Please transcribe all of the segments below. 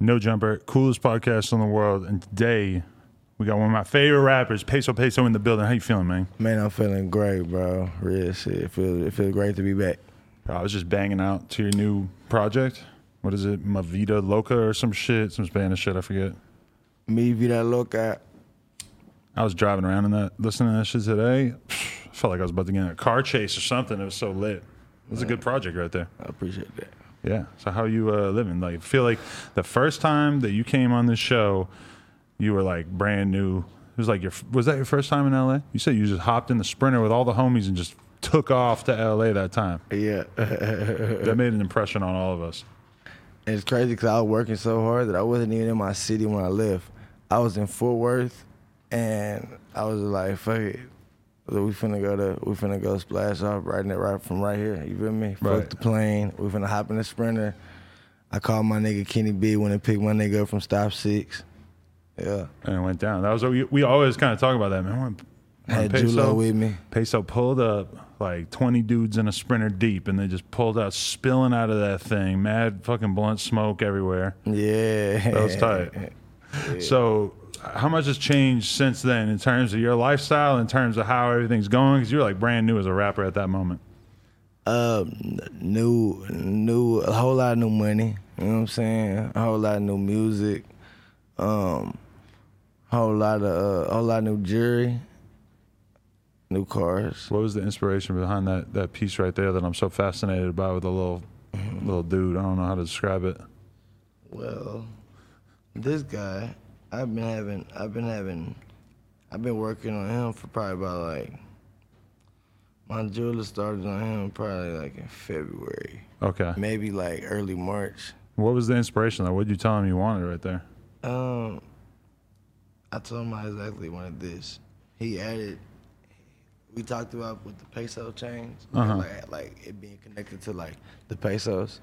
No Jumper, coolest podcast in the world. And today we got one of my favorite rappers, Peso Peso, in the building. How you feeling, man? Man, I'm feeling great, bro. Real shit. It feels it feels great to be back. I was just banging out to your new project. What is it? Mavida Loca or some shit, some Spanish shit. I forget. Me Vida Loca. I was driving around in that, listening to that shit today. I felt like I was about to get in a car chase or something. It was so lit. It was a good project right there. I appreciate that. Yeah. So how you uh, living? Like, I feel like the first time that you came on this show, you were like brand new. It was like your was that your first time in LA? You said you just hopped in the Sprinter with all the homies and just took off to LA that time. Yeah. That made an impression on all of us. And it's crazy because I was working so hard that I wasn't even in my city when I left. I was in Fort Worth, and I was like, "Fuck it, we finna go to we finna go splash off riding it right from right here." You feel me? Right. Fuck the plane. We finna hop in the sprinter. I called my nigga Kenny B when they picked my nigga up from Stop Six. Yeah, And it went down. That was what we, we always kind of talk about that, man. When, when had Julo with me. Peso pulled up like 20 dudes in a sprinter deep and they just pulled out, spilling out of that thing. Mad fucking blunt smoke everywhere. Yeah, That was tight. So, how much has changed since then in terms of your lifestyle, in terms of how everything's going? Because you were like brand new as a rapper at that moment. Uh, new, new, a whole lot of new money. You know what I'm saying? A whole lot of new music. Um, whole lot of, uh, a whole lot of new jewelry. New cars. What was the inspiration behind that, that piece right there that I'm so fascinated by with the little little dude? I don't know how to describe it. Well, this guy, I've been having, I've been having, I've been working on him for probably about like. My jeweler started on him probably like in February, Okay. maybe like early March. What was the inspiration? Like, what did you tell him you wanted right there? Um, I told him I exactly wanted this. He added. We talked about with the peso change, Uh-huh. like like it being connected to like the pesos.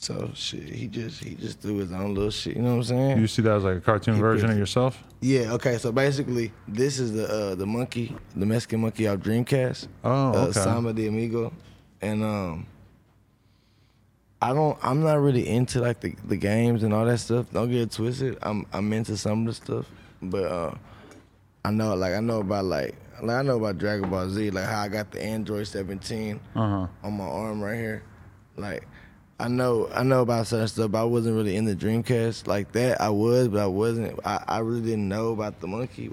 So shit, he just he just threw his own little shit. You know what I'm saying? You see that as like a cartoon He version of yourself? Yeah. Okay. So basically, this is the uh, the monkey, the Mexican monkey off Dreamcast. Oh, uh. Samba de Amigo, and um, I don't. I'm not really into like the, the games and all that stuff. Don't get it twisted. I'm I'm into some of the stuff, but uh, I know like I know about like like I know about Dragon Ball Z, like how I got the Android 17 Uh huh. on my arm right here. Like I know I know about certain stuff, but I wasn't really in the Dreamcast like that. I was, but I wasn't. I, I really didn't know about the monkey,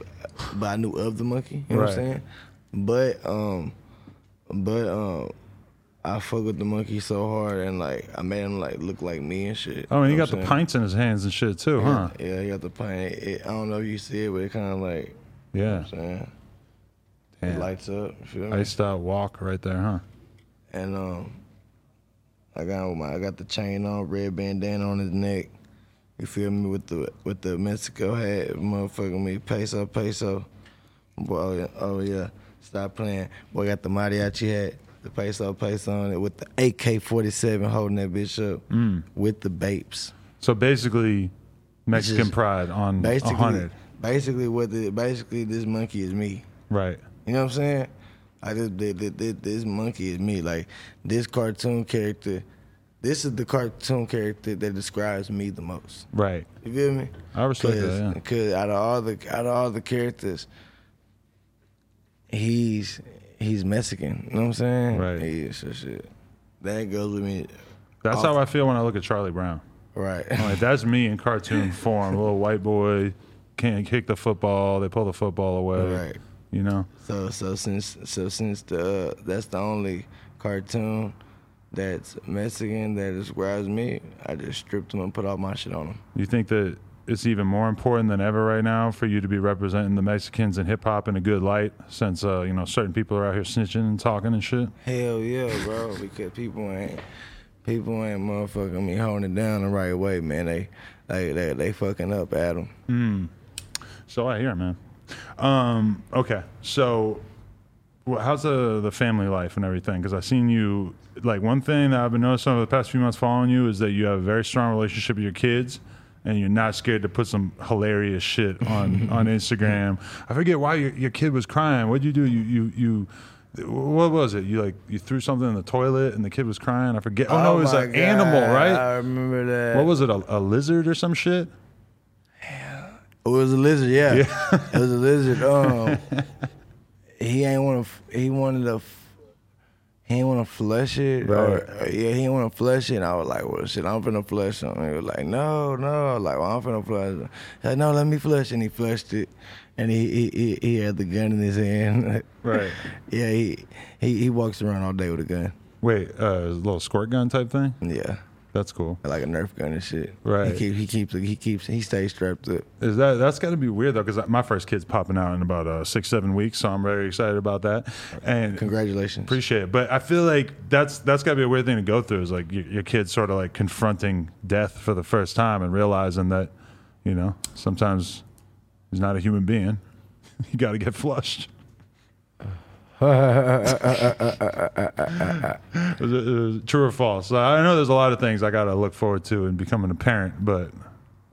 but I knew of the monkey. You know what I'm saying? But um, but um, I fuck with the monkey so hard, and like I made him like look like me and shit. Oh, and he got the pints in his hands and shit too, huh? Yeah, he got the pint. It, it- I don't know if you see it, but it kind of like Yeah. you know saying. It lights up. Feel me? Iced out walk right there, huh? and um, I got my I got the chain on, red bandana on his neck. You feel me with the with the Mexico hat, motherfucking me peso peso. Boy, oh yeah, oh yeah, stop playing. Boy, got the mariachi hat, the peso peso on it with the AK forty seven holding that bitch up Mm. with the bapes. So basically, Mexican Just pride on Basically, hundred, basically what the basically this monkey is me. right? You know what I'm saying? I just this, this, this monkey is me. Like this cartoon character, this is the cartoon character that describes me the most. Right. You feel me? I respect that. Yeah. Cause, that. 'cause out of all the out of all the characters, he's he's Mexican. You know what I'm saying? Right. He is so shit. That goes with me. Yeah. That's how I feel when I look at Charlie Brown. Right. I'm like that's me in cartoon form. A little white boy can't kick the football. They pull the football away. right. You know. So so since so since the uh, that's the only cartoon that's Mexican that describes me, I just stripped him and put all my shit on him. You think that it's even more important than ever right now for you to be representing the Mexicans in hip hop in a good light, since uh, you know certain people are out here snitching and talking and shit. Hell yeah, bro. Because people ain't people ain't motherfucking me holding it down the right way, man. They they they, they fucking up at them. So I hear, man. Um, okay, so wh- how's the the family life and everything? Because I've seen you. Like one thing that I've been noticing over the past few months following you is that you have a very strong relationship with your kids, and you're not scared to put some hilarious shit on on Instagram. I forget why your, your kid was crying. What'd you do? You you you what was it? You like you threw something in the toilet and the kid was crying. I forget. Oh, no, it was an animal, right? I remember that. What was it? A, a lizard or some shit? It was a lizard, yeah. it was a lizard. Um, he ain't want to. He wanted to. He ain't want to flush it, or Right. yeah, he ain't want to flush it. And I was like, "Well, shit, I'm finna flush him." He was like, "No, no." I was like, well, I'm finna flush him. He's like, "No, let me flush." And he flushed it, and he he he, he had the gun in his hand. Right. yeah, he he he walks around all day with a gun. Wait, uh, a little squirt gun type thing. Yeah, That's cool. like a Nerf gun and shit. Right. He keeps he keeps he keeps he stays strapped up. Is that that's got to be weird though? Because my first kid's popping out in about uh, six seven weeks, so I'm very excited about that. And Congratulations. appreciate it. But I feel like that's that's got to be a weird thing to go through. Is like your, your kid sort of like confronting death for the first time and realizing that, you know, sometimes he's not a human being. you got to get flushed. Is it- is it true or false? I know there's a lot of things I got to look forward to in becoming a parent, but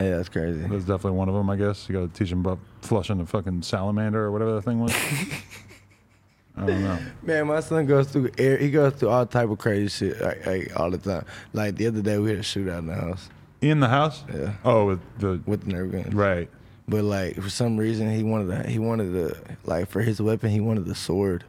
Yeah, that's crazy. that's definitely one of them. I guess you got to teach them about flushing the fucking salamander or whatever that thing was. I don't know. Man, my son goes through air. He goes through all type of crazy shit like, like, all the time. Like the other day, we had a shootout in the house In the house? Yeah. Oh, with the with the Nerf guns. right. But like for some reason, he wanted the, he wanted the like for his weapon, he wanted the sword.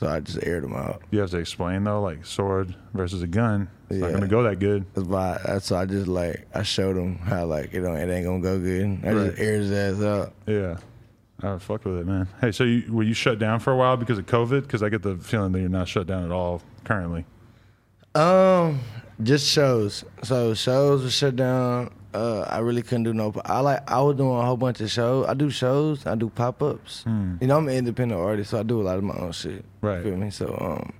So I just aired him out. You have to explain though, like sword versus a gun. It's not gonna go that good. That's why. That's so I just like I showed him how like it don't it ain't gonna go good. I Right. just aired his ass out. Yeah. I would fuck with it, man. Hey, so you, were you shut down for a while because of COVID? Because I get the feeling that you're not shut down at all currently. Um, just shows. So shows were shut down. Uh, I really couldn't do no. I like I was doing a whole bunch of shows. I do shows. I do pop ups. You know, I'm an independent artist, so I do a lot of my own shit. Hmm. Right. You feel me? So um,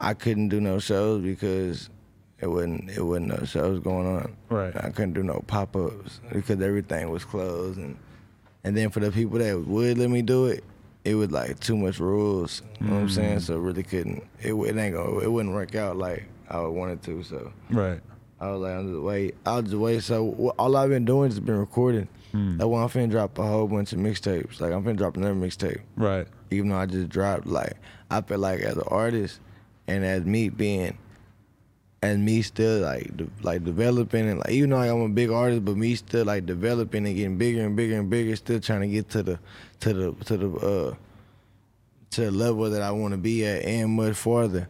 I couldn't do no shows because it wasn't it wasn't no shows going on. Right. I couldn't do no pop ups because everything was closed and and then for the people that would let me do it, it was like too much rules. You know what I'm saying? So really couldn't. It, it ain't gonna. It wouldn't work out like I wanted to. So Right. I was like, I'm just wait. I'll just wait. So wh- all I've been doing is been recording. That's why I'm finna drop a whole bunch of mixtapes. Like I'm finna drop another mixtape. Right. Even though I just dropped, like I feel like as an artist and as me being, as me still like de- like developing and like even though like, I'm a big artist, but me still like developing and getting bigger and bigger and bigger, still trying to get to the to the to the uh to the level that I want to be at and much farther.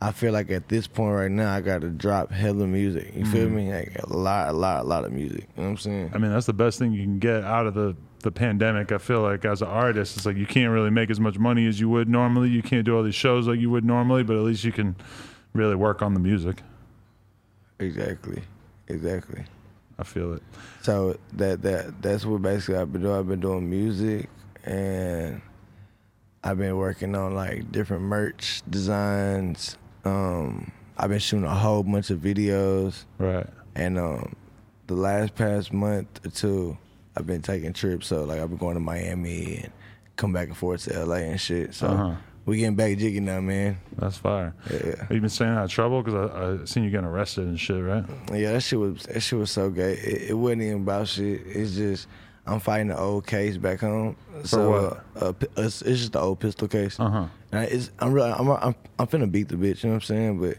I feel like at this point right now, I got to drop hella music. You feel mm-hmm. me? Like a lot, a lot, a lot of music. You know what I'm saying? I mean, that's the best thing you can get out of the the pandemic. I feel like as an artist, it's like you can't really make as much money as you would normally. You can't do all these shows like you would normally, but at least you can really work on the music. Exactly, exactly. I feel it. So that that that's what basically I've been doing. I've been doing music and I've been working on like different merch designs. Um, I've been shooting a whole bunch of videos, Right. and um, the last past month or two, I've been taking trips. So like I've been going to Miami and come back and forth to LA and shit. So Uh-huh. we getting back jiggy now, man. That's fire. Yeah. Have you been staying out of trouble? Because I, I seen you getting arrested and shit, right? Yeah, that shit was that shit was so gay. It, it wasn't even about shit. It's just I'm fighting an old case back home. so what? Uh, uh, it's, it's just the old pistol case. Uh huh. And I'm really I'm, I'm I'm finna beat the bitch. You know what I'm saying? But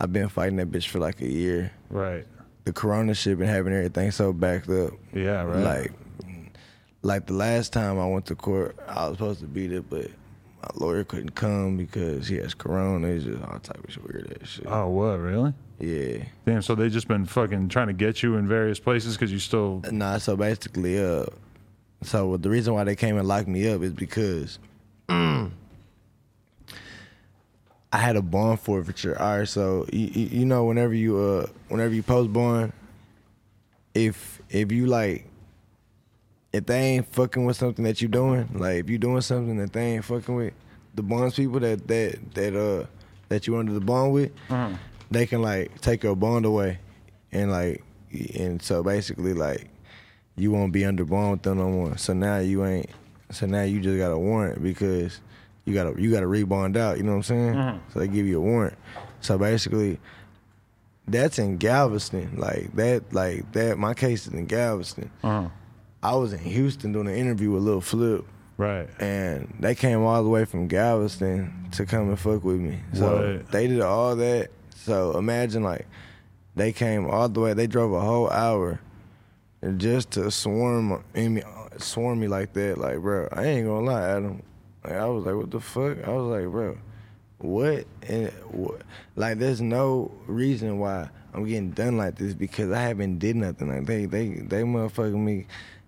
I've been fighting that bitch for like a year. Right. The corona shit been having everything so backed up. Yeah. Right. Like like the last time I went to court, I was supposed to beat it, but my lawyer couldn't come because he has corona. It's just all type of shit, weird ass shit. oh, what? Really? Yeah. Damn. So they just been fucking trying to get you in various places because you still. Nah, so basically, uh, so the reason why they came and locked me up is because I had a bond forfeiture. All right, so you, you you know whenever you uh whenever you post bond, if if you like if they ain't fucking with something that you're doing, like if you doing something that they ain't fucking with, the bonds people that that that uh that you under the bond with, Uh-huh. they can like take your bond away, and like and so basically like you won't be under bond with them no more. So now you ain't. So now you just got a warrant because you got to you got to rebond out. You know what I'm saying? Mhm. So they give you a warrant. So basically, that's in Galveston. Like that. Like that. My case is in Galveston. Huh. I was in Houston doing an interview with Lil Flip, Right. and they came all the way from Galveston to come and fuck with me. So What? they did all that. So imagine like they came all the way. They drove a whole hour and just to swarm in me, swarm me like that. Like, bro, I ain't gonna lie, Adam. Like, I was like, what the fuck? I was like, bro, what? And what? Like, there's no reason why I'm getting done like this because I haven't did nothing. Like, they, they, they motherfucking me.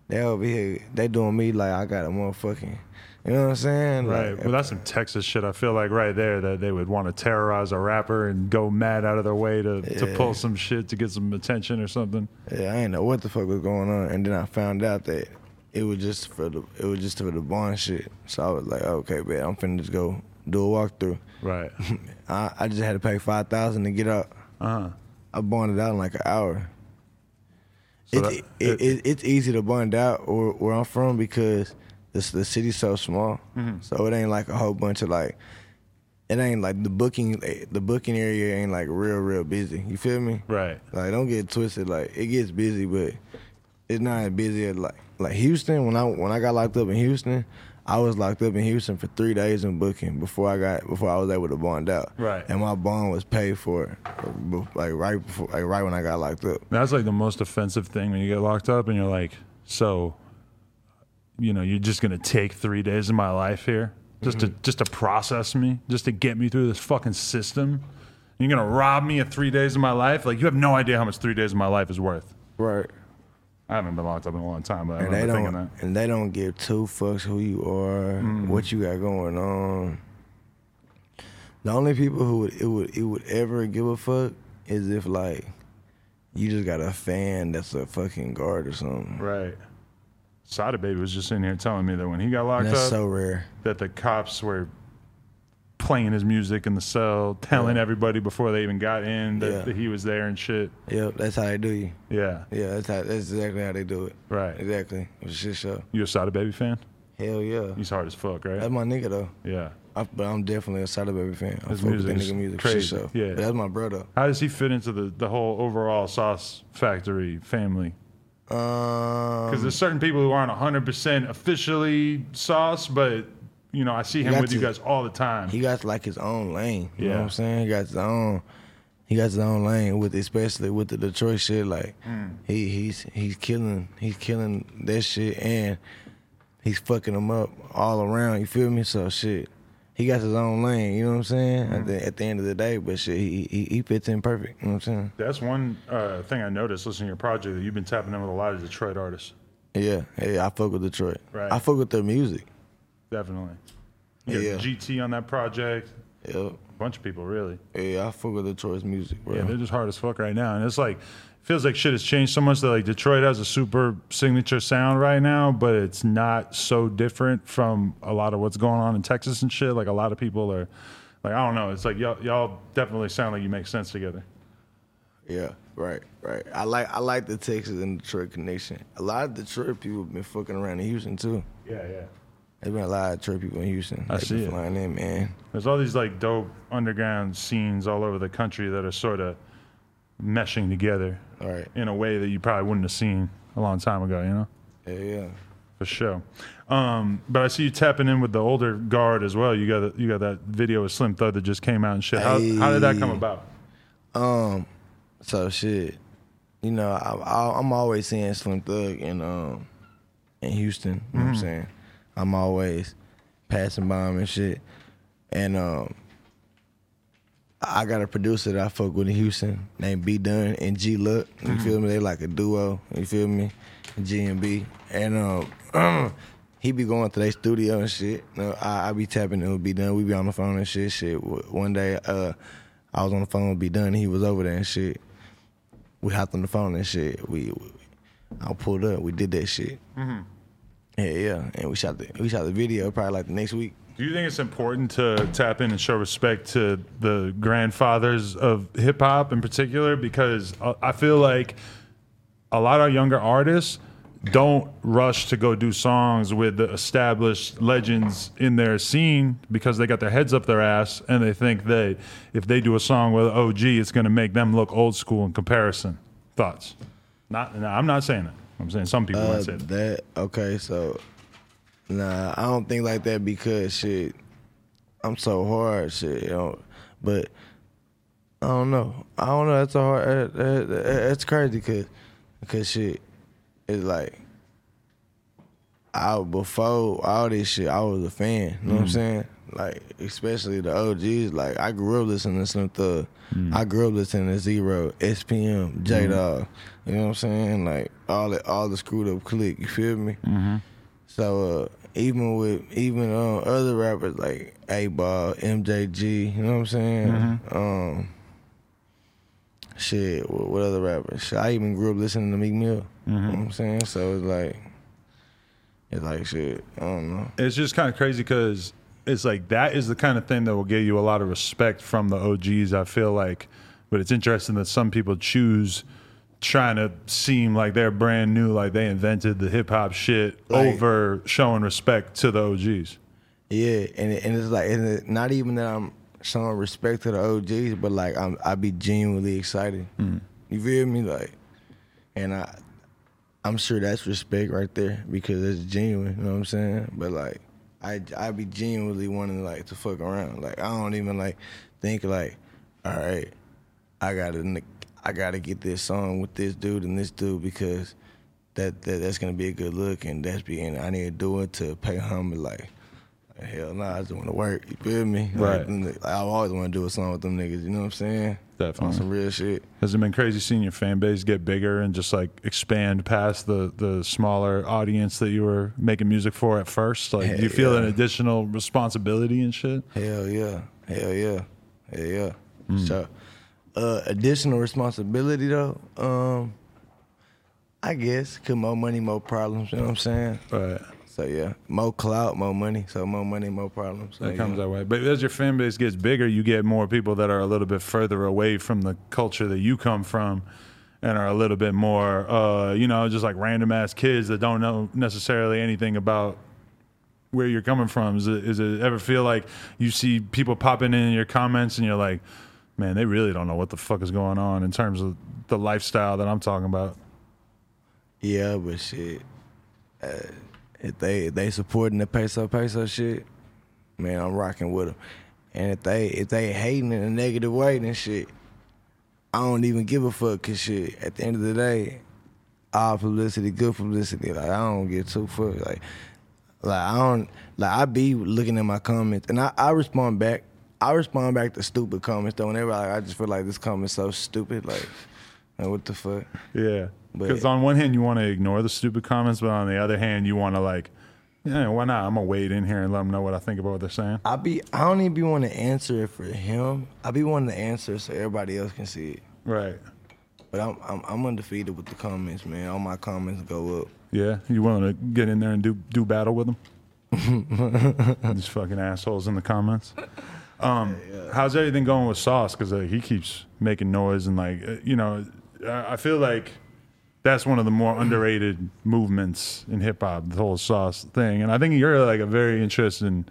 They over here, they doing me like I got a motherfucking. You know what I'm saying? Right. Like, Well, that's some Texas shit. I feel like right there that they would want to terrorize a rapper and go mad out of their way to, to pull some shit to get some attention or something. Yeah, I ain't know what the fuck was going on, and then I found out that it was just for the it was just for the bond shit. So I was like, okay, man, I'm finna just go do a walkthrough. Right. I, I just had to pay five thousand to get out. Uh huh. I bonded out in like an hour. So it's, that- it, it, it's easy to bond out where, where I'm from because the the city's so small, Mm-hmm. so it ain't like a whole bunch of like. It ain't like the booking the booking area ain't like real real busy. You feel me? Right. Like don't get it twisted. Like it gets busy, but it's not as busy as like like Houston. When I when I got locked up in Houston, I was locked up in Houston for three days in booking before I got before I was able to bond out. Right. And my bond was paid for, like right before, like right when I got locked up. That's like the most offensive thing when you get locked up and you're like, so, you know, you're just gonna take three days of my life here just to mm-hmm. just to process me, just to get me through this fucking system. You're gonna rob me of three days of my life? Like you have no idea how much three days of my life is worth. Right. I haven't been locked up in a long time, but I And they don't thinking that. and they don't give two fucks who you are, mm-hmm. what you got going on. The only people who would it would it would ever give a fuck is if like you just got a fan that's a fucking guard or something. Right. Sada Baby was just in here telling me that when he got locked that's up, so rare. that the cops were playing his music in the cell, telling Yeah. everybody before they even got in that, Yeah. that he was there and shit. Yep, that's how they do you. Yeah. Yeah, that's how that's exactly how they do it. Right. Exactly. It's a shit show. You a Sada Baby fan? Hell yeah. He's hard as fuck, right? That's my nigga though. Yeah. I, but I'm definitely a Sada Baby fan. I His that nigga music crazy. shit show. Yeah. But that's my brother. How does he fit into the, the whole overall Sauce Factory family? Um, Because there's certain people who aren't 100% officially Sauce, but, you know, I see him with you guys all the time. he got like his own lane. You know Yeah. what I'm saying? He got his own. He got his own lane with especially with the Detroit shit. Like Hmm. he he's he's killing he's killing that shit and he's fucking them up all around. You feel me? So shit. He got his own lane, you know what I'm saying? Hmm. At, the, at the end of the day, but shit, he, he he fits in perfect. You know what I'm saying? That's one uh, thing I noticed listening to your project that you've been tapping in with a lot of Detroit artists. Yeah, yeah. I fuck with Detroit. Right. I fuck with their music. Definitely. You Yeah. GT on that project. Yep. A bunch of people, really. Yeah, I fuck with Detroit's music, bro. Yeah, they're just hard as fuck right now. And it's like, feels like shit has changed so much that like Detroit has a super signature sound right now, but it's not so different from a lot of what's going on in Texas and shit. Like a lot of people are, like I don't know. It's like y'all, y'all definitely sound like you make sense together. Yeah, right, right. I like I like the Texas and Detroit connection. A lot of Detroit people have been fucking around in Houston too. Yeah, yeah. There's been a lot of Detroit people in Houston. I see it. flying in, man. There's all these like dope underground scenes all over the country that are sort of meshing together All right. in a way that you probably wouldn't have seen a long time ago. You know. Yeah, yeah. For sure. Um, but I see you tapping in with the older guard as well. You got you got that video with Slim Thug that just came out and shit. How, how did that come about? Um, so shit, you know, I, I, I'm always seeing Slim Thug in um in Houston. You know what I'm saying? I'm always passing by him and shit, and um. I got a producer that I fuck with in Houston named B Dunn and G Luck. You feel me? They like a duo. You feel me? G and B. And um, he be going to their studio and shit. I, I be tapping in with B Dunn. We be on the phone and shit. Shit. One day, uh, I was on the phone with B Dunn. He was over there and shit. We hopped on the phone and shit. We, we I pulled up. We did that shit. Yeah, yeah. And we shot the we shot the video probably like the next week. Do you think it's important to tap in and show respect to the grandfathers of hip hop in particular? Because I- I feel like a lot of younger artists don't rush to go do songs with the established legends in their scene because they got their heads up their ass and they think that if they do a song with OG, it's going to make them look old school in comparison. Thoughts? Not, no, I'm not saying that. I'm saying some people Uh, might say uh, that. that okay, so Nah, I don't think like that because shit, I'm so hard, shit. You know, but I don't know. I don't know. That's a hard. That, that, that- that's crazy because because shit, it's like I before all this shit, I was a fan. You know what I'm mm-hmm. saying? Like especially the OGs. Like I grew up listening to Slim Thug. Mm. I grew up listening to Z-Ro, SPM, J mm-hmm. Dawg. You know what I'm saying? Like all the all the Screwed Up Click. You feel me? So uh, even with even um, other rappers like 8Ball, MJG, you know what I'm saying? Um, shit, what, what other rappers? Shit, I even grew up listening to Meek Mill. You know what I'm saying? So it's like, it's like shit. I don't know. It's just kind of crazy because it's like that is the kind of thing that will get you a lot of respect from the OGs. I feel like, but it's interesting that some people choose trying to seem like they're brand new, like they invented the hip hop shit Like- over showing respect to the OGs. Yeah, and and it's like and it, not even that I'm showing respect to the OGs, but like I'm I be genuinely excited. Mm-hmm. You feel me? Like, and I I'm sure that's respect right there because it's genuine. You know what I'm saying? But like I I be genuinely wanting like to fuck around. Like I don't even like think like, all right, I gotta I gotta get this song with this dude and this dude because that, that that's gonna be a good look and that's being I need to do it to pay homage like hell nah I just wanna work, you feel me? Right. Like, I always wanna do a song with them niggas, you know what I'm saying? Definitely. On some real shit. Has it been crazy seeing your fan base get bigger and just like expand past the the smaller audience that you were making music for at first? Like, do you feel yeah. an additional responsibility and shit? Hell yeah. Hell yeah. Hell yeah. Hmm. So uh additional responsibility though, um I guess, cause more money, more problems, you know what I'm saying? Right. So yeah, more clout, more money. So more money, more problems. So, It comes yeah. that way. But as your fan base gets bigger, you get more people that are a little bit further away from the culture that you come from and are a little bit more, uh, you know, just like random ass kids that don't know necessarily anything about where you're coming from. Is it, is it ever feel like you see people popping in your comments and you're like, man, they really don't know what the fuck is going on in terms of the lifestyle that I'm talking about? Yeah, but shit, uh, if they if they supporting the peso peso shit, man, I'm rocking with them. And if they if they hating in a negative way, then shit, I don't even give a fuck. Cause shit, at the end of the day, all publicity, good publicity. Like I don't get too fuck. Like, like I don't like I be looking at my comments and I, I respond back. I respond back to stupid comments though. Whenever like, I just feel like this comment's so stupid. Like, like what the fuck? Yeah. Because on one hand, you want to ignore the stupid comments, but on the other hand, you want to like, yeah, why not? I'm gonna wade in here and let them know what I think about what they're saying. I be I don't even be wanting to answer it for him. I be wanting to answer so everybody else can see it. Right. But I'm I'm, I'm undefeated with the comments, man. All my comments go up. Yeah. You willing to get in there and do do battle with them? These fucking assholes in the comments. Um, how's everything going with Sauce? Because he keeps making noise and like, uh, you know, I I feel like that's one of the more underrated movements in hip hop, the whole Sauce thing. And I think you're like a very interesting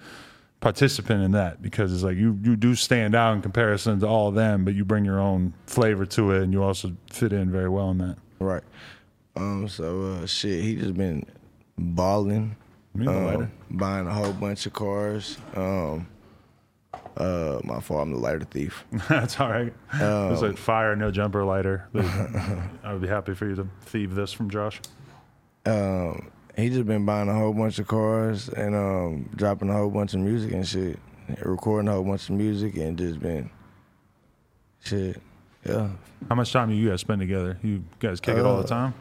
participant in that because it's like you you do stand out in comparison to all of them, but you bring your own flavor to it, and you also fit in very well in that. Right. Um. So uh, shit, he just been balling, um, buying a whole bunch of cars. Um. Uh, my fault. I'm the lighter thief. That's all right. It's like fire, no jumper lighter. I would be happy for you to thieve this from Josh. Um. He just been buying a whole bunch of cars and um dropping a whole bunch of music and shit, recording a whole bunch of music and just been shit. Yeah. How much time do you guys spend together? You guys kick it all the Uh, time?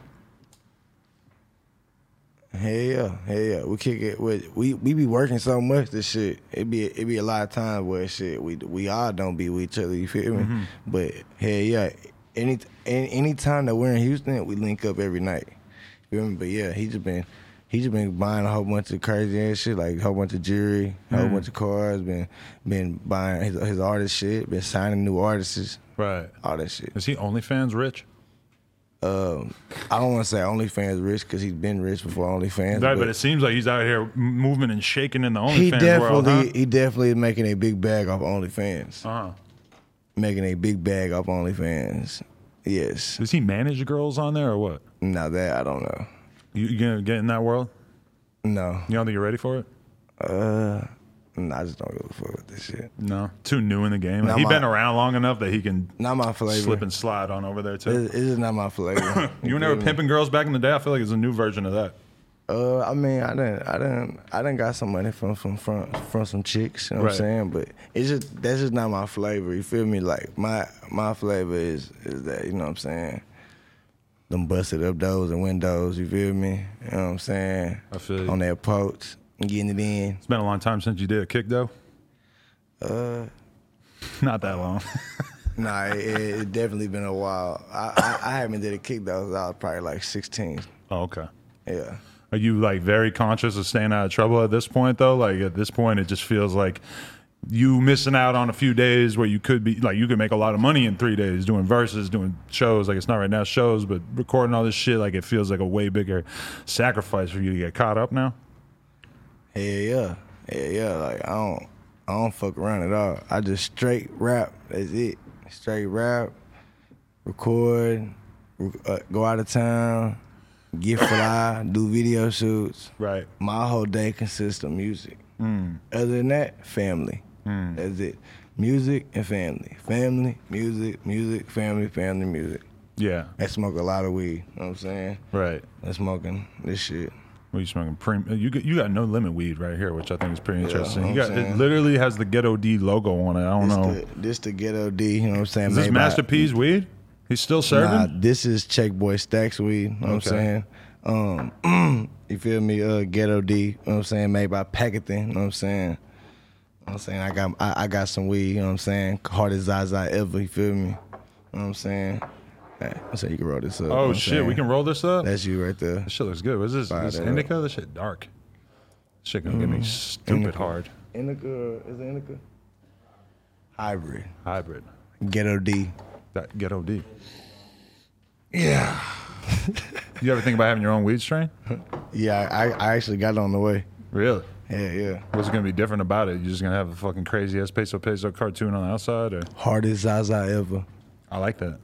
Hell yeah, hell yeah. We kick it with we we be working so much this shit. It be it be a lot of times where shit we we all don't be with each other. You feel me? Mm-hmm. But hell yeah, any any any time that we're in Houston, we link up every night. You feel me? But yeah, he just been he just been buying a whole bunch of crazy ass shit, like a whole bunch of jewelry, a whole mm. bunch of cars. Been been buying his his artist shit. Been signing new artists, Right. all that shit. Is he OnlyFans rich? Um, I don't want to say OnlyFans rich because he's been rich before OnlyFans. Right, but it seems like he's out here moving and shaking in the he OnlyFans world. Huh? he definitely is making a big bag off OnlyFans. Uh-huh. Making a big bag off OnlyFans. Yes. Does he manage girls on there or what? Now that I don't know. You, you gonna get in that world? No. You don't think you're ready for it? Uh, I just don't give a fuck with this shit. No, too new in the game. Not he my- been around long enough that he can Not my flavor. slip and slide on over there too. It's, it's just not my flavor. You were never feel me? pimping girls back in the day. I feel like it's a new version of that. Uh, I mean, I didn't, I didn't, I didn't got some money from from from, from some chicks. You know what I'm saying? But it's just that's just not my flavor. You feel me? Like my my flavor is is that you know what I'm saying? Them busted up doors and windows. You feel me? You know what I'm saying? I feel you. On that approach, getting it in. It's been a long time since you did a kick though. Uh, Not that long. nah, it, it definitely been a while. I, I I haven't did a kick though. I was probably like 16. oh, okay. Yeah. Are you like very conscious of staying out of trouble at this point though? Like at this point, it just feels like you missing out on a few days where you could be like you could make a lot of money in three days doing verses, doing shows. Like it's not right now shows, but recording all this shit. Like it feels like a way bigger sacrifice for you to get caught up now. Hell yeah. yeah, yeah. Like I don't I don't fuck around at all. I just straight rap. That's it. Straight rap, record, re- uh, go out of town, get fly, do video shoots. Right. My whole day consists of music. Mm. Other than that, family. Mm. That's it. Music and family. Family, music, music, family, family, music. Yeah. I smoke a lot of weed. You know what I'm saying? Right. I'm smoking this shit. What are you smoking? Prim- you got, you got no limit weed right here, which I think is pretty interesting. I'm you got it literally has the Ghetto D logo on it. I don't This know. the, this the ghetto D, you know what I'm saying? is this made by- Master P's weed? He's still serving. Nah, this is Check Boy Stacks weed. You know what I'm saying? Um, you feel me? Uh, Ghetto D. You know what I'm saying? Made by Packeting. You know what I'm saying? You know I'm saying? I got I, I got some weed. You know what I'm saying? Hardest Zaza ever. You feel me? You know what I'm saying? Hey, I say you can roll this up. oh what I'm shit, we can roll this up. That's you right there. This shit looks good. What's this? Fire this that indica? This shit dark. This shit gonna get me mm. stupid Indica. hard. Indica is it Indica? Hybrid. Hybrid. Ghetto D. That ghetto D. Yeah. You ever think about having your own weed strain? Yeah, I, I actually got it on the way. Really? Yeah, yeah. What's gonna be different about it? You're just gonna have a fucking crazy ass peso peso cartoon on the outside, or Hardest Zaza ever. I like that.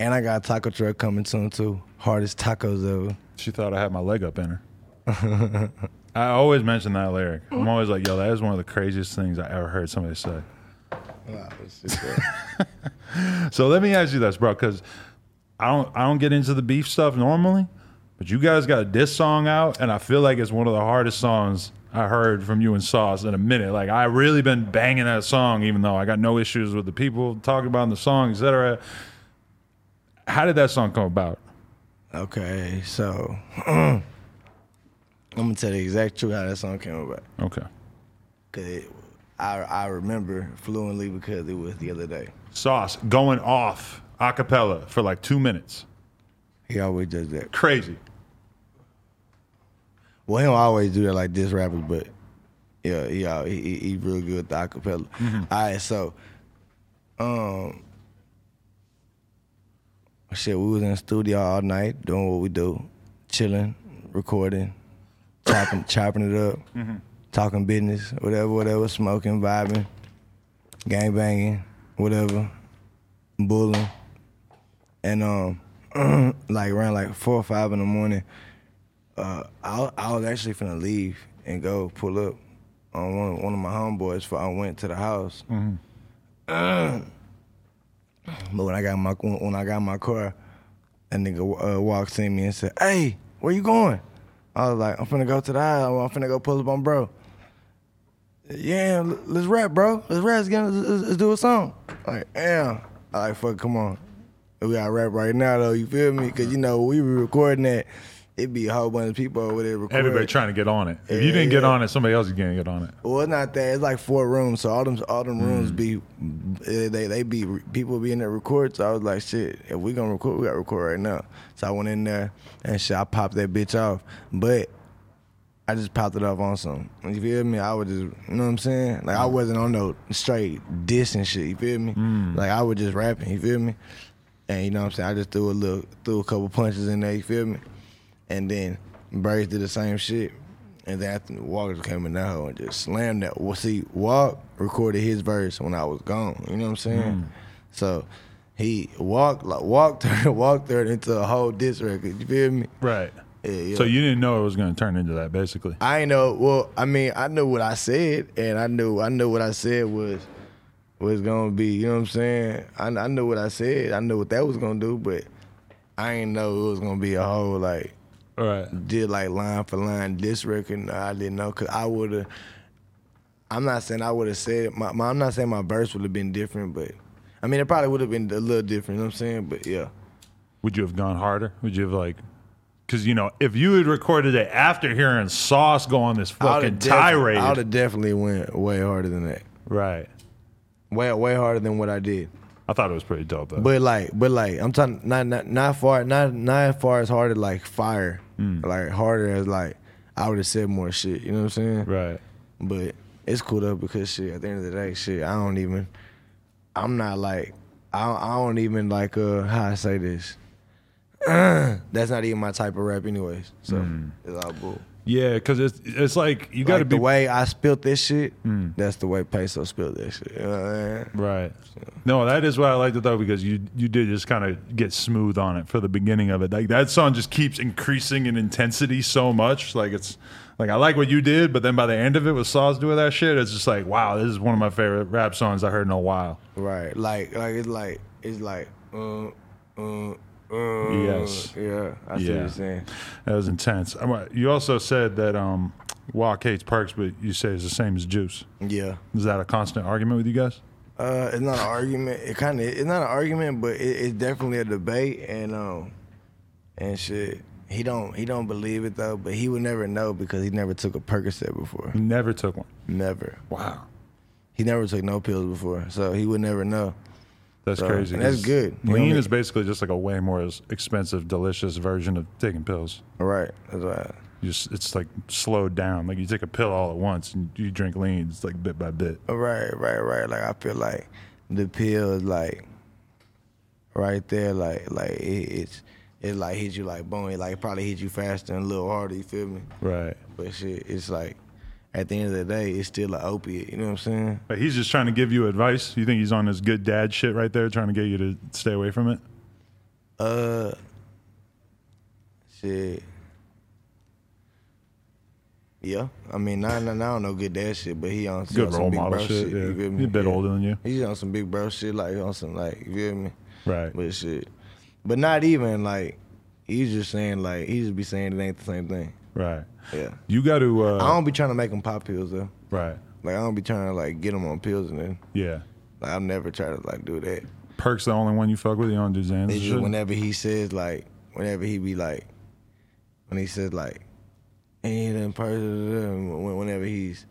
And I got a taco truck coming soon too. Hardest tacos ever. She thought I had my leg up in her. I always mention that lyric. I'm always like, yo, that is one of the craziest things I ever heard somebody say. So let me ask you this, bro, because I don't I don't get into the beef stuff normally, but you guys got a diss song out, and I feel like it's one of the hardest songs I heard from you and Sauce in a minute. Like I really been banging that song, even though I got no issues with the people talking about in the song, etc. How did that song come about? okay, so I'm gonna tell the exact truth how that song came about. Okay. Cause it, I I remember fluently because it was the other day. Sauce going off a cappella for like two minutes. He always does that. Crazy. Well, he don't always do that like this rappers, but yeah, he he, he, he real good with the acapella. All right, so um, shit, we was in the studio all night doing what we do, chilling, recording, chopping chopping it up, talking business, whatever, whatever, smoking, vibing, gang banging, whatever, bullying, and um, like around like four or five in the morning uh, I, I was actually finna leave and go pull up on one, one of my homeboys. For I went to the house. but when I got my when I got my car, that nigga uh, walked in me and said, "Hey, where you going?" I was like, "I'm finna go to the house. I'm finna go pull up on bro." Yeah, let's rap, bro. Let's rap. Let's, let's- let's do a song. Like, damn. I like, fuck, come on. We got rap right now, though. You feel me? Because, you know, we were recording that. It'd be a whole bunch of people over there recording. Everybody trying to get on it. If you didn't get yeah. on it, somebody else is gonna get on it. Well, it's not that. It's like four rooms, so all them all them Mm. rooms be eh, they they be people be in there record. So I was like, shit, if we gonna record, we gotta record right now. So I went in there and shit, I popped that bitch off, but I just popped it off on some. You feel me? I was just, you know what I'm saying? Like I wasn't on no straight diss and shit. You feel me? Like I was just rapping. You feel me? And you know what I'm saying? I just threw a little, threw a couple punches in there. You feel me? And then Braves did the same shit. And then after Walka came in that hole and just slammed that. Well, see, Walk recorded his verse when I was gone. You know what I'm saying? Hmm. So he walked like walked turned walked turned into a whole diss record. You feel me? Right. Yeah, yeah. So you didn't know it was going to turn into that, basically. I ain't know. Well, I mean, I knew what I said, and I knew I knew what I said was was gonna be. You know what I'm saying? I, I knew what I said. I knew what that was gonna do, but I ain't know it was gonna be a whole like right. did like line for line this record. No, I didn't know because I would have. I'm not saying I would have said my, my. I'm not saying my verse would have been different, but I mean it probably would have been a little different. You know what I'm saying? But yeah. Would you have gone harder? Would you have like, because you know, if you had recorded it after hearing Sauce go on this fucking def- tirade, I would have definitely went way harder than that. right? Way way harder than what I did. I thought it was pretty dope though. But like, but like, I'm talking not not not far not not as far as hard as like fire, Mm. like harder as like I would have said more shit. You know what I'm saying? right. But it's cool though because shit. At the end of the day, shit, I don't even. I'm not like I don't, I don't even like uh how I say this. That's not even my type of rap, anyways. So Mm. it's all bull. Yeah, because it's it's like you got to Like be the way I spilt this shit. Mm. That's the way Peso spilled this shit. You know what I mean? Right. No, that is why I liked it though because you you did just kind of get smooth on it for the beginning of it. Like that song just keeps increasing in intensity so much. Like it's like I like what you did, but then by the end of it with Sauce doing that shit, it's just like wow, this is one of my favorite rap songs I heard in a while. Right. Like like it's like it's like uh uh uh Yes. Yeah. I see what Yeah. you're saying. That was intense. You also said that um, Walk hates Perks, but you say it's the same as Juice. Yeah. Is that a constant argument with you guys? Uh, it's not an argument. It kind of it's not an argument, but it, it's definitely a debate. And um, and shit, he don't he don't believe it though. But he would never know because he never took a Percocet before. Never took one. Never. Wow, He never took no pills before, so he would never know. That's So, crazy. That's good. You Lean is basically just like a way more expensive, delicious version of taking pills. Right. That's right. You just it's like slowed down. Like you take a pill all at once and you drink lean. It's like bit by bit. Oh, right. Right. Right. Like I feel like the pill is like right there. Like like it, it's it like hit you like boom. It like probably hit you faster and a little harder. You feel me? Right. But shit, it's like at the end of the day, it's still an opiate. You know what I'm saying? But he's just trying to give you advice. You think he's on his good dad shit right there, trying to get you to stay away from it? Uh, shit. Yeah, I mean, nah, I don't know good dad shit, but he on, he Good on some big model bro shit. shit. yeah. You feel me? He's a bit Yeah. older than you. He's on some big bro shit, like on some like you feel me? Right. But shit, but not even like he's just saying like he just be saying it ain't the same thing. Right. Yeah, You got to. Uh, I don't be trying to make them pop pills though. right. Like I don't be trying to like get them on pills and then Yeah. like I'll never try to like do that. Perk's the only one you fuck with. You don't do Xans. It's just whenever he says like, whenever he be like, when he says like, ain't in person. Whenever he's,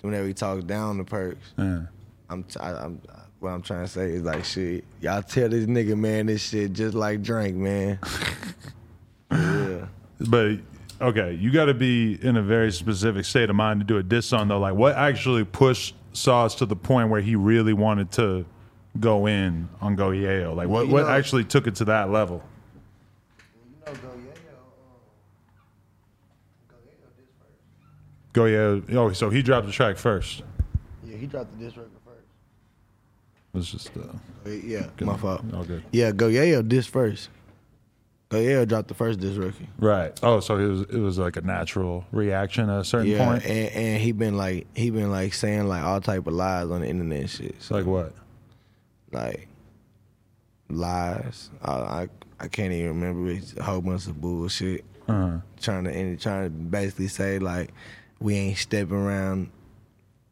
whenever he talks down to perks, Yeah. I'm, t- I, am what I'm trying to say is like, shit, y'all tell this nigga man this shit just like drink, man. yeah. But okay, you got to be in a very specific state of mind to do a diss song though. Like, what actually pushed Sauce to the point where he really wanted to go in on Go Yayo? Like, what You what know- actually took it to that level? You know, Go Yayo. Oh, so he dropped the track first. Yeah, he dropped the diss record first. It's just uh, Yeah, my fault. all good. Yeah, Go Yayo diss first. Yayo dropped the first diss record. Right. Oh, so it was it was like a natural reaction at a certain Yeah, point. and, and he been like he been like saying like all type of lies on the internet shit. So like what? like lies. I, I I can't even remember. It's a whole bunch of bullshit. Uh-huh. Trying to and trying to basically say like we ain't stepping around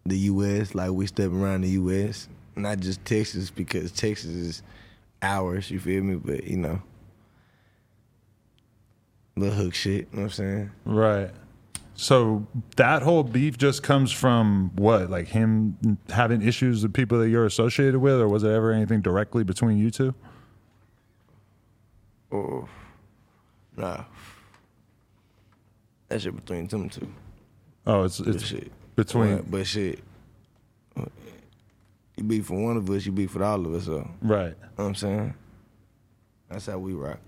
the U.S. like we stepping around the U.S. Not just Texas because Texas is ours. You feel me? But you know, little hook shit. You know what I'm saying? right. So that whole beef just comes from what? Like him having issues with people that you're associated with, or was it ever anything directly between you two? Oh, nah. That shit between them two. Oh, it's it's shit. between But, but shit. You beef for one of us, you beef for all of us. So, you know right what I'm saying? That's how we rock.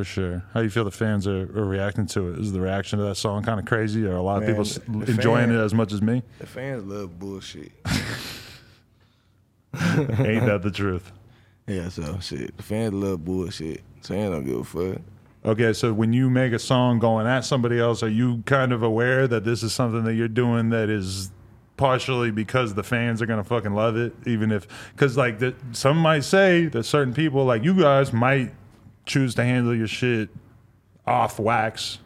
For sure. How you feel the fans are, are reacting to it? Is the reaction to that song kind of crazy, or a lot of people enjoying it as much as me? The fans love bullshit. Ain't that the truth? yeah, so shit. The fans love bullshit. So they don't give a fuck. Okay, so when you make a song going at somebody else, are you kind of aware that this is something that you're doing that is partially because the fans are gonna fucking love it, even if because like the, some might say that certain people like you guys might choose to handle your shit off wax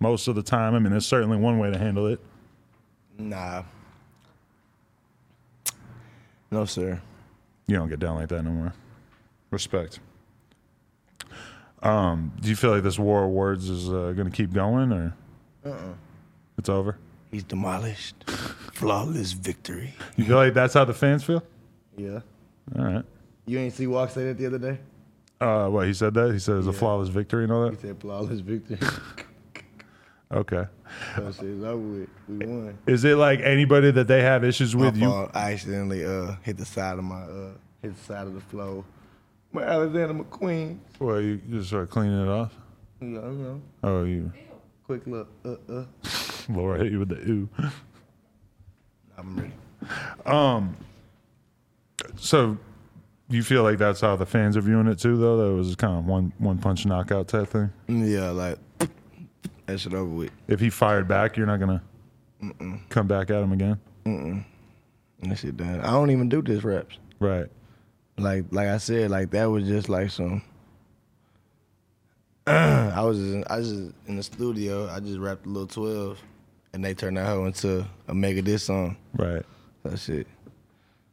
most of the time. I mean, there's certainly one way to handle it. Nah. No, sir. You don't get down like that no more. Respect. Um, do you feel like this war of words is uh, going to keep going, or it's over? He's demolished. Flawless victory. You feel like that's how the fans feel? Yeah. All right. You ain't see Walk say that the other day? Uh, what he said that he said it was a Yeah. flawless victory and all that. He said flawless victory. Okay. so shit's over with. We won. Is it like anybody that they have issues with my you? fault. I accidentally uh hit the side of my uh hit the side of the flow. My Alexander McQueen. Well, you just start cleaning it off. You know, you know. Oh, you Quick look. Uh uh. Laura hit you with the ooh. I'm ready. Um so, you feel like that's how the fans are viewing it too, though? That it was kind of one one punch knockout type thing. Yeah, like that shit over with. If he fired back, you're not gonna come back at him again, That shit done. I don't even do this raps. right? Like like I said, like that was just like some. I was just, I was just in the studio. I just rapped a little twelve, and they turned that hoe into a mega diss song. Right. That shit.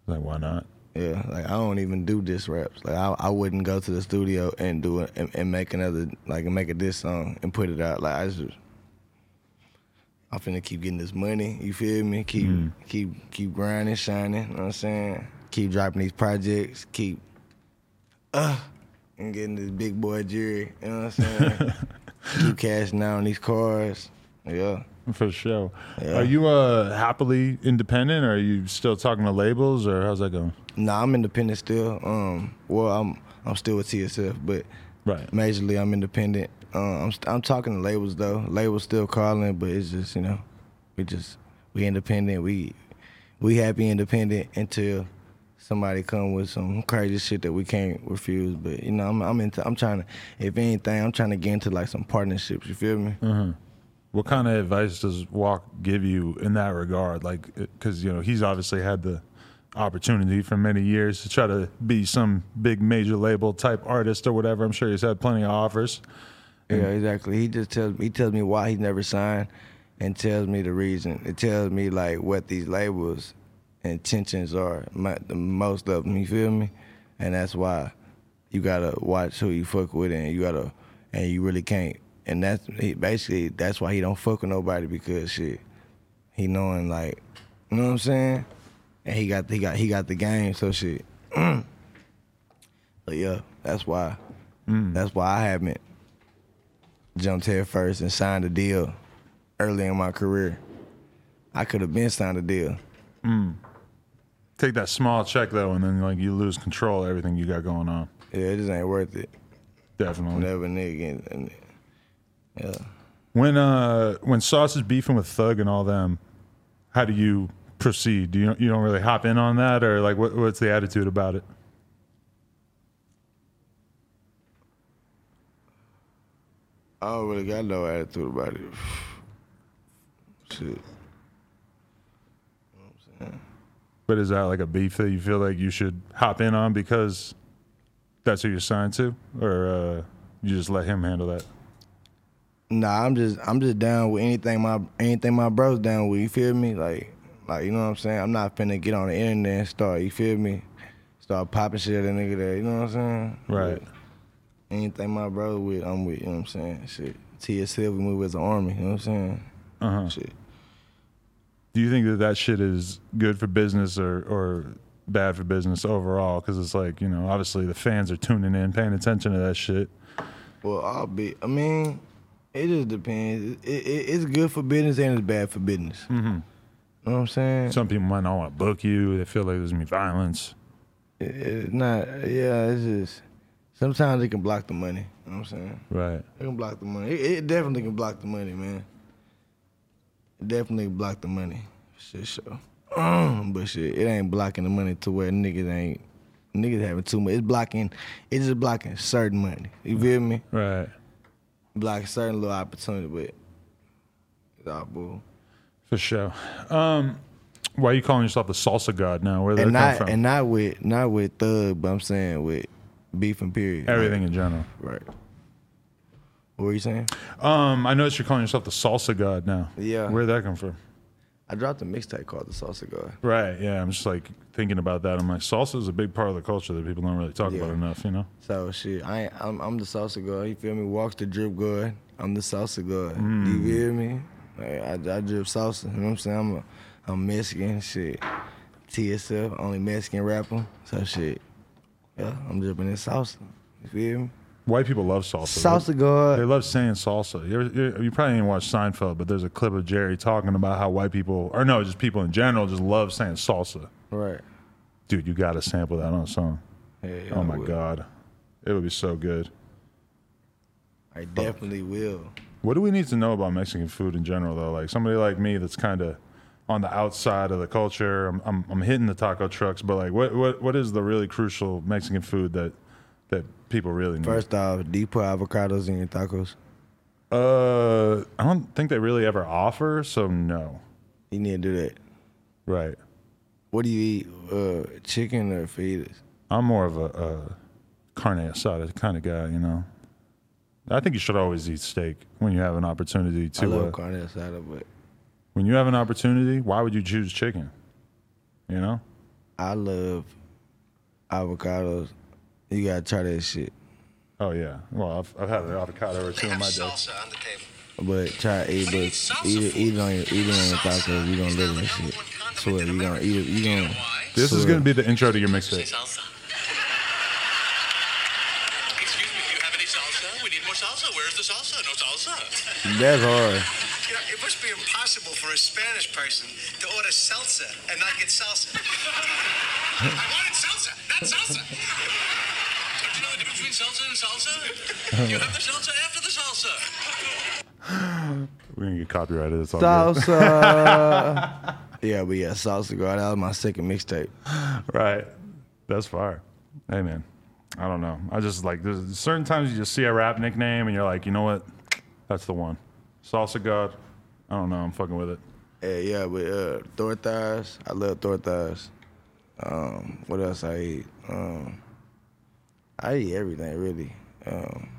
Like, why not? Yeah, like I don't even do diss raps. Like I, I wouldn't go to the studio and do it and, and make another like and make a diss song and put it out. Like I just, I'm finna keep getting this money. You feel me? Keep keep keep grinding, shining. You know what I'm saying? Keep dropping these projects. Keep, uh, and getting this big boy jury. You know what I'm saying? keep cashing out on these cars. Yeah. For sure. Yeah. Are you uh happily independent, or are you still talking to labels, or how's that going? Nah, I'm independent still. Um, well, I'm I'm still with TSF, but Right. majorly I'm independent. Uh, I'm st- I'm talking to labels though. Labels still calling, but it's just you know, we just we independent. We we happy independent until somebody come with some crazy shit that we can't refuse. But you know, I'm I'm into I'm trying to if anything, I'm trying to get into like some partnerships. You feel me? What kind of advice does Walk give you in that regard? Like, because you know he's obviously had the opportunity for many years to try to be some big major label type artist or whatever. I'm sure he's had plenty of offers. Yeah, exactly. He just tells he tells me why he's never signed, and tells me the reason. It tells me like what these labels' intentions are. My, the most of them, you feel me? And that's why you gotta watch who you fuck with, and you gotta, and you really can't. And that's he, basically that's why he don't fuck with nobody because shit, he knowing like, you know what I'm saying? And he got he got he got the game, so shit. but yeah, that's why. That's why I haven't jumped head first and signed a deal early in my career. I could have been signed a deal. Take that small check though, and then like you lose control of everything you got going on. Yeah, it just ain't worth it. Definitely. Never nigga. Yeah. When uh when Sauce is beefing with Thug and all them, how do you proceed? Do you you don't really hop in on that, or like what, what's the attitude about it? I don't really got no attitude about it. Shit. But is that like a beef that you feel like you should hop in on because that's who you're signed to, or uh, you just let him handle that? Nah, I'm just I'm just down with anything my anything my bro's down with. You feel me? Like like you know what I'm saying. I'm not finna get on the internet and start. You feel me? Start popping shit at a nigga that you know what I'm saying. Right. Anything my brother with, I'm with. You know what I'm saying. Shit. TSF, we move as an army. You know what I'm saying. Uh huh. Shit. Do you think that that shit is good for business or or bad for business overall? Because it's like you know, obviously the fans are tuning in, paying attention to that shit. Well, I'll be. I mean, it just depends. It, it, it's good for business and it's bad for business. Mm-hmm. You know what I'm saying? Some people might not want to book you. They feel like there's gonna be violence. It- it's not. Yeah, it's just. Sometimes it can block the money. You know what I'm saying? Right. It can block the money. It, it definitely can block the money, man. It definitely block the money. Shit, sure. but shit, it ain't blocking the money to where niggas ain't niggas having too much. It's blocking. It's just blocking certain money. You feel me? Right. Blocking certain little opportunity, but it's all bull. For sure. Um, why are you calling yourself the salsa god now? Where did And that come not from? and not with not with thug, but I'm saying with beef and period. Everything in general. Right. What were you saying? Um, I noticed you're calling yourself the salsa god now. Yeah. Where did that come from? I dropped a mixtape called The Salsa God. Right. Yeah. I'm just like thinking about that. I'm like, salsa is a big part of the culture that people don't really talk about enough. You know. So shit, I ain't, I'm I'm the salsa god. You feel me? Walks the drip god. I'm the salsa god. Mm. You feel me? Like, I, I drip salsa. You know what I'm saying? I'm a I'm Mexican shit. TSF, only Mexican rapper. So shit. Yeah, I'm dripping in salsa. You feel me? White people love salsa. Salsa God. They love saying salsa. You, ever, you, you probably didn't watch Seinfeld, but there's a clip of Jerry talking about how white people, or no, just people in general, just love saying salsa. Right. Dude, you got to sample that on a song. Yeah, Oh I my. God. It would be so good. I definitely will. What do we need to know about Mexican food in general, though? Like somebody like me that's kind of on the outside of the culture. I'm, I'm, I'm hitting the taco trucks, but like, what, what, what is the really crucial Mexican food that that people really need? First off, do you put avocados in your tacos? uh, I don't think they really ever offer, so no. You need to do that. Right. What do you eat? Uh, chicken or fajitas? I'm more of a, a carne asada kind of guy, you know. I think you should always eat steak when you have an opportunity I to. love Uh, carne asada, but when you have an opportunity, why would you choose chicken? You know. I love avocados. You gotta try that shit. Oh yeah. Well, I've, I've had an avocado or two in my day. salsa on the table. But try to eat, but eat it, eat it on your, eat it on your tacos. You gonna live that shit. Swear, you gonna eat it. You gonna. This is gonna be the intro to your mixtape. Salsa. Excuse me, do you have any salsa? We need more salsa. Where's the salsa? No salsa. That's hard. You know, it must be impossible for a Spanish person to order salsa and not get salsa. I wanted salsa, not salsa. Don't you know the difference between salsa and salsa? You have the salsa after the salsa. We're gonna get copyrighted. It's all good. Salsa. yeah, but yeah, salsa girl. That was my second mixtape. Right. That's fire. Hey man. I don't know. I just like there's certain times you just see a rap nickname and you're like, you know what? That's the one. Salsa God. I don't know. I'm fucking with it. Yeah, yeah, but uh, tortas. I love tortas. Um, what else I eat? Um, I eat everything really. Um,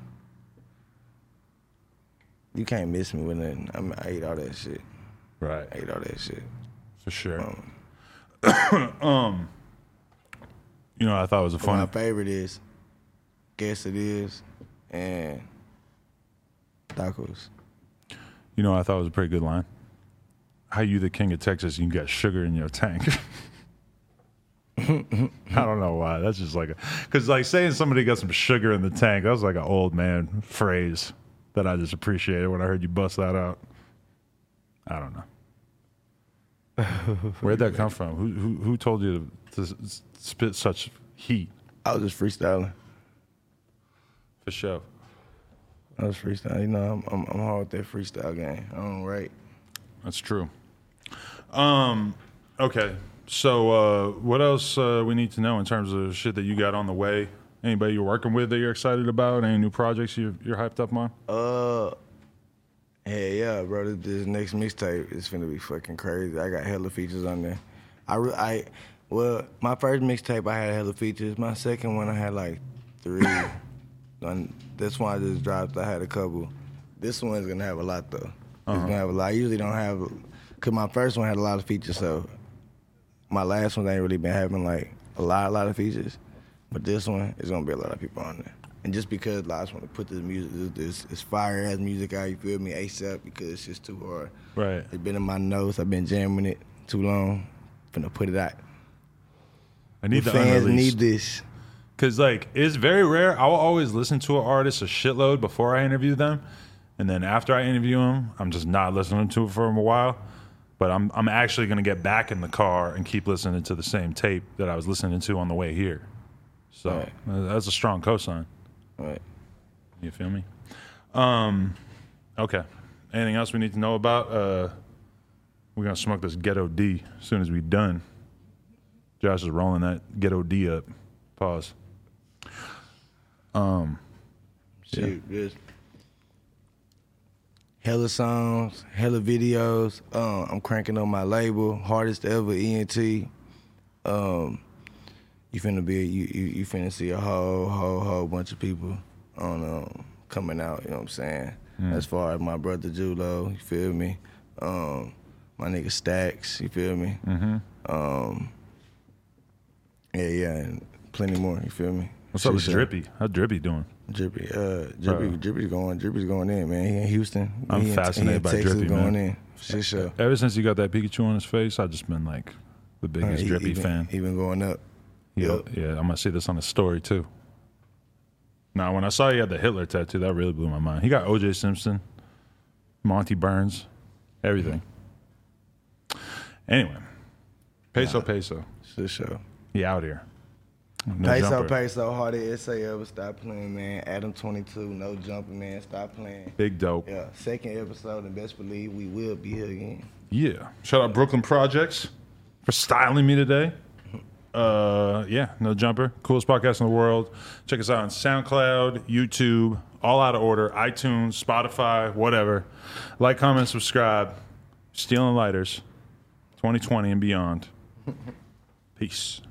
you can't miss me with nothing. I, mean, I eat all that shit. Right. I eat all that shit. For sure. um, you know, I thought it was a But my favorite is guess it is and tacos. You know, I thought it was a pretty good line. How you the king of Texas? You got sugar in your tank. I don't know why. That's just like a because like saying somebody got some sugar in the tank. That was like an old man phrase that I just appreciated when I heard you bust that out. I don't know. Where'd that come from? Who who, who told you to, to spit such heat? I was just freestyling. For sure. I was freestyling. You know, I'm, I'm, I'm hard with that freestyle game. I don't write. That's true. Um, okay. So, uh, what else uh, we need to know in terms of shit that you got on the way? Anybody you're working with that you're excited about? Any new projects you, you're hyped up on? Uh, hey, yeah, bro. This, this next mixtape is gonna be fucking crazy. I got hella features on there. I, re- I, well, my first mixtape I had hella features. My second one I had like three. And this one I just dropped. I had a couple. This one's gonna have a lot though. It's uh-huh. gonna have a lot. I usually don't have, cause my first one had a lot of features. So my last one ain't really been having like a lot, a lot of features. But this one is gonna be a lot of people on there. And just because like, I just want to put this music, this, this, this fire ass music out, you feel me, ASAP, because it's just too hard. Right. It's been in my nose. I've been jamming it too long. Finna put it out. I need The the fans unreleased. need this. Cause like it's very rare. I will always listen to an artist a shitload before I interview them, and then after I interview them, I'm just not listening to it for a while. But I'm I'm actually gonna get back in the car and keep listening to the same tape that I was listening to on the way here. So Right. uh, that's a strong cosign. Right. You feel me? Um, okay. Anything else we need to know about? Uh, we're gonna smoke this ghetto D as soon as we done. Josh is rolling that ghetto D up. Pause. Shit, just hella songs, hella videos. Um, I'm cranking on my label, hardest ever ENT. Um, you finna be you, you you finna see a whole whole whole bunch of people on um, coming out. You know what I'm saying? As far as my brother Julo, you feel me? Um, my nigga Stacks, you feel me? Mm-hmm. Um, yeah, yeah, and plenty more. You feel me? What's up with. Drippy? How Drippy doing? Drippy, uh, Drippy, Bro. Drippy's going, Drippy's going in, man. He in Houston. I'm he fascinated he in by Texas Drippy, going man. in. Shit, show. Ever since you got that Pikachu on his face, I've just been like the biggest He- Drippy he been, fan. He been going up. Yeah, yeah, I'm gonna see this on the story too. Now, when I saw he had the Hitler tattoo, that really blew my mind. He got O.J. Simpson, Monty Burns, everything. Anyway, peso peso, Shit, show. he out here. No peso, jumper. peso, hardest ese ever. Stop playing, man. Adam 22, no jumping, man. Stop playing. Big dope. Yeah, second episode, and best believe we will be here again. Yeah. Shout out Brooklyn Projects for styling me today. Uh, yeah, no jumper. Coolest podcast in the world. Check us out on SoundCloud, YouTube, all out of order, iTunes, Spotify, whatever. Like, comment, subscribe. Stealing lighters, 2020 and beyond. Peace.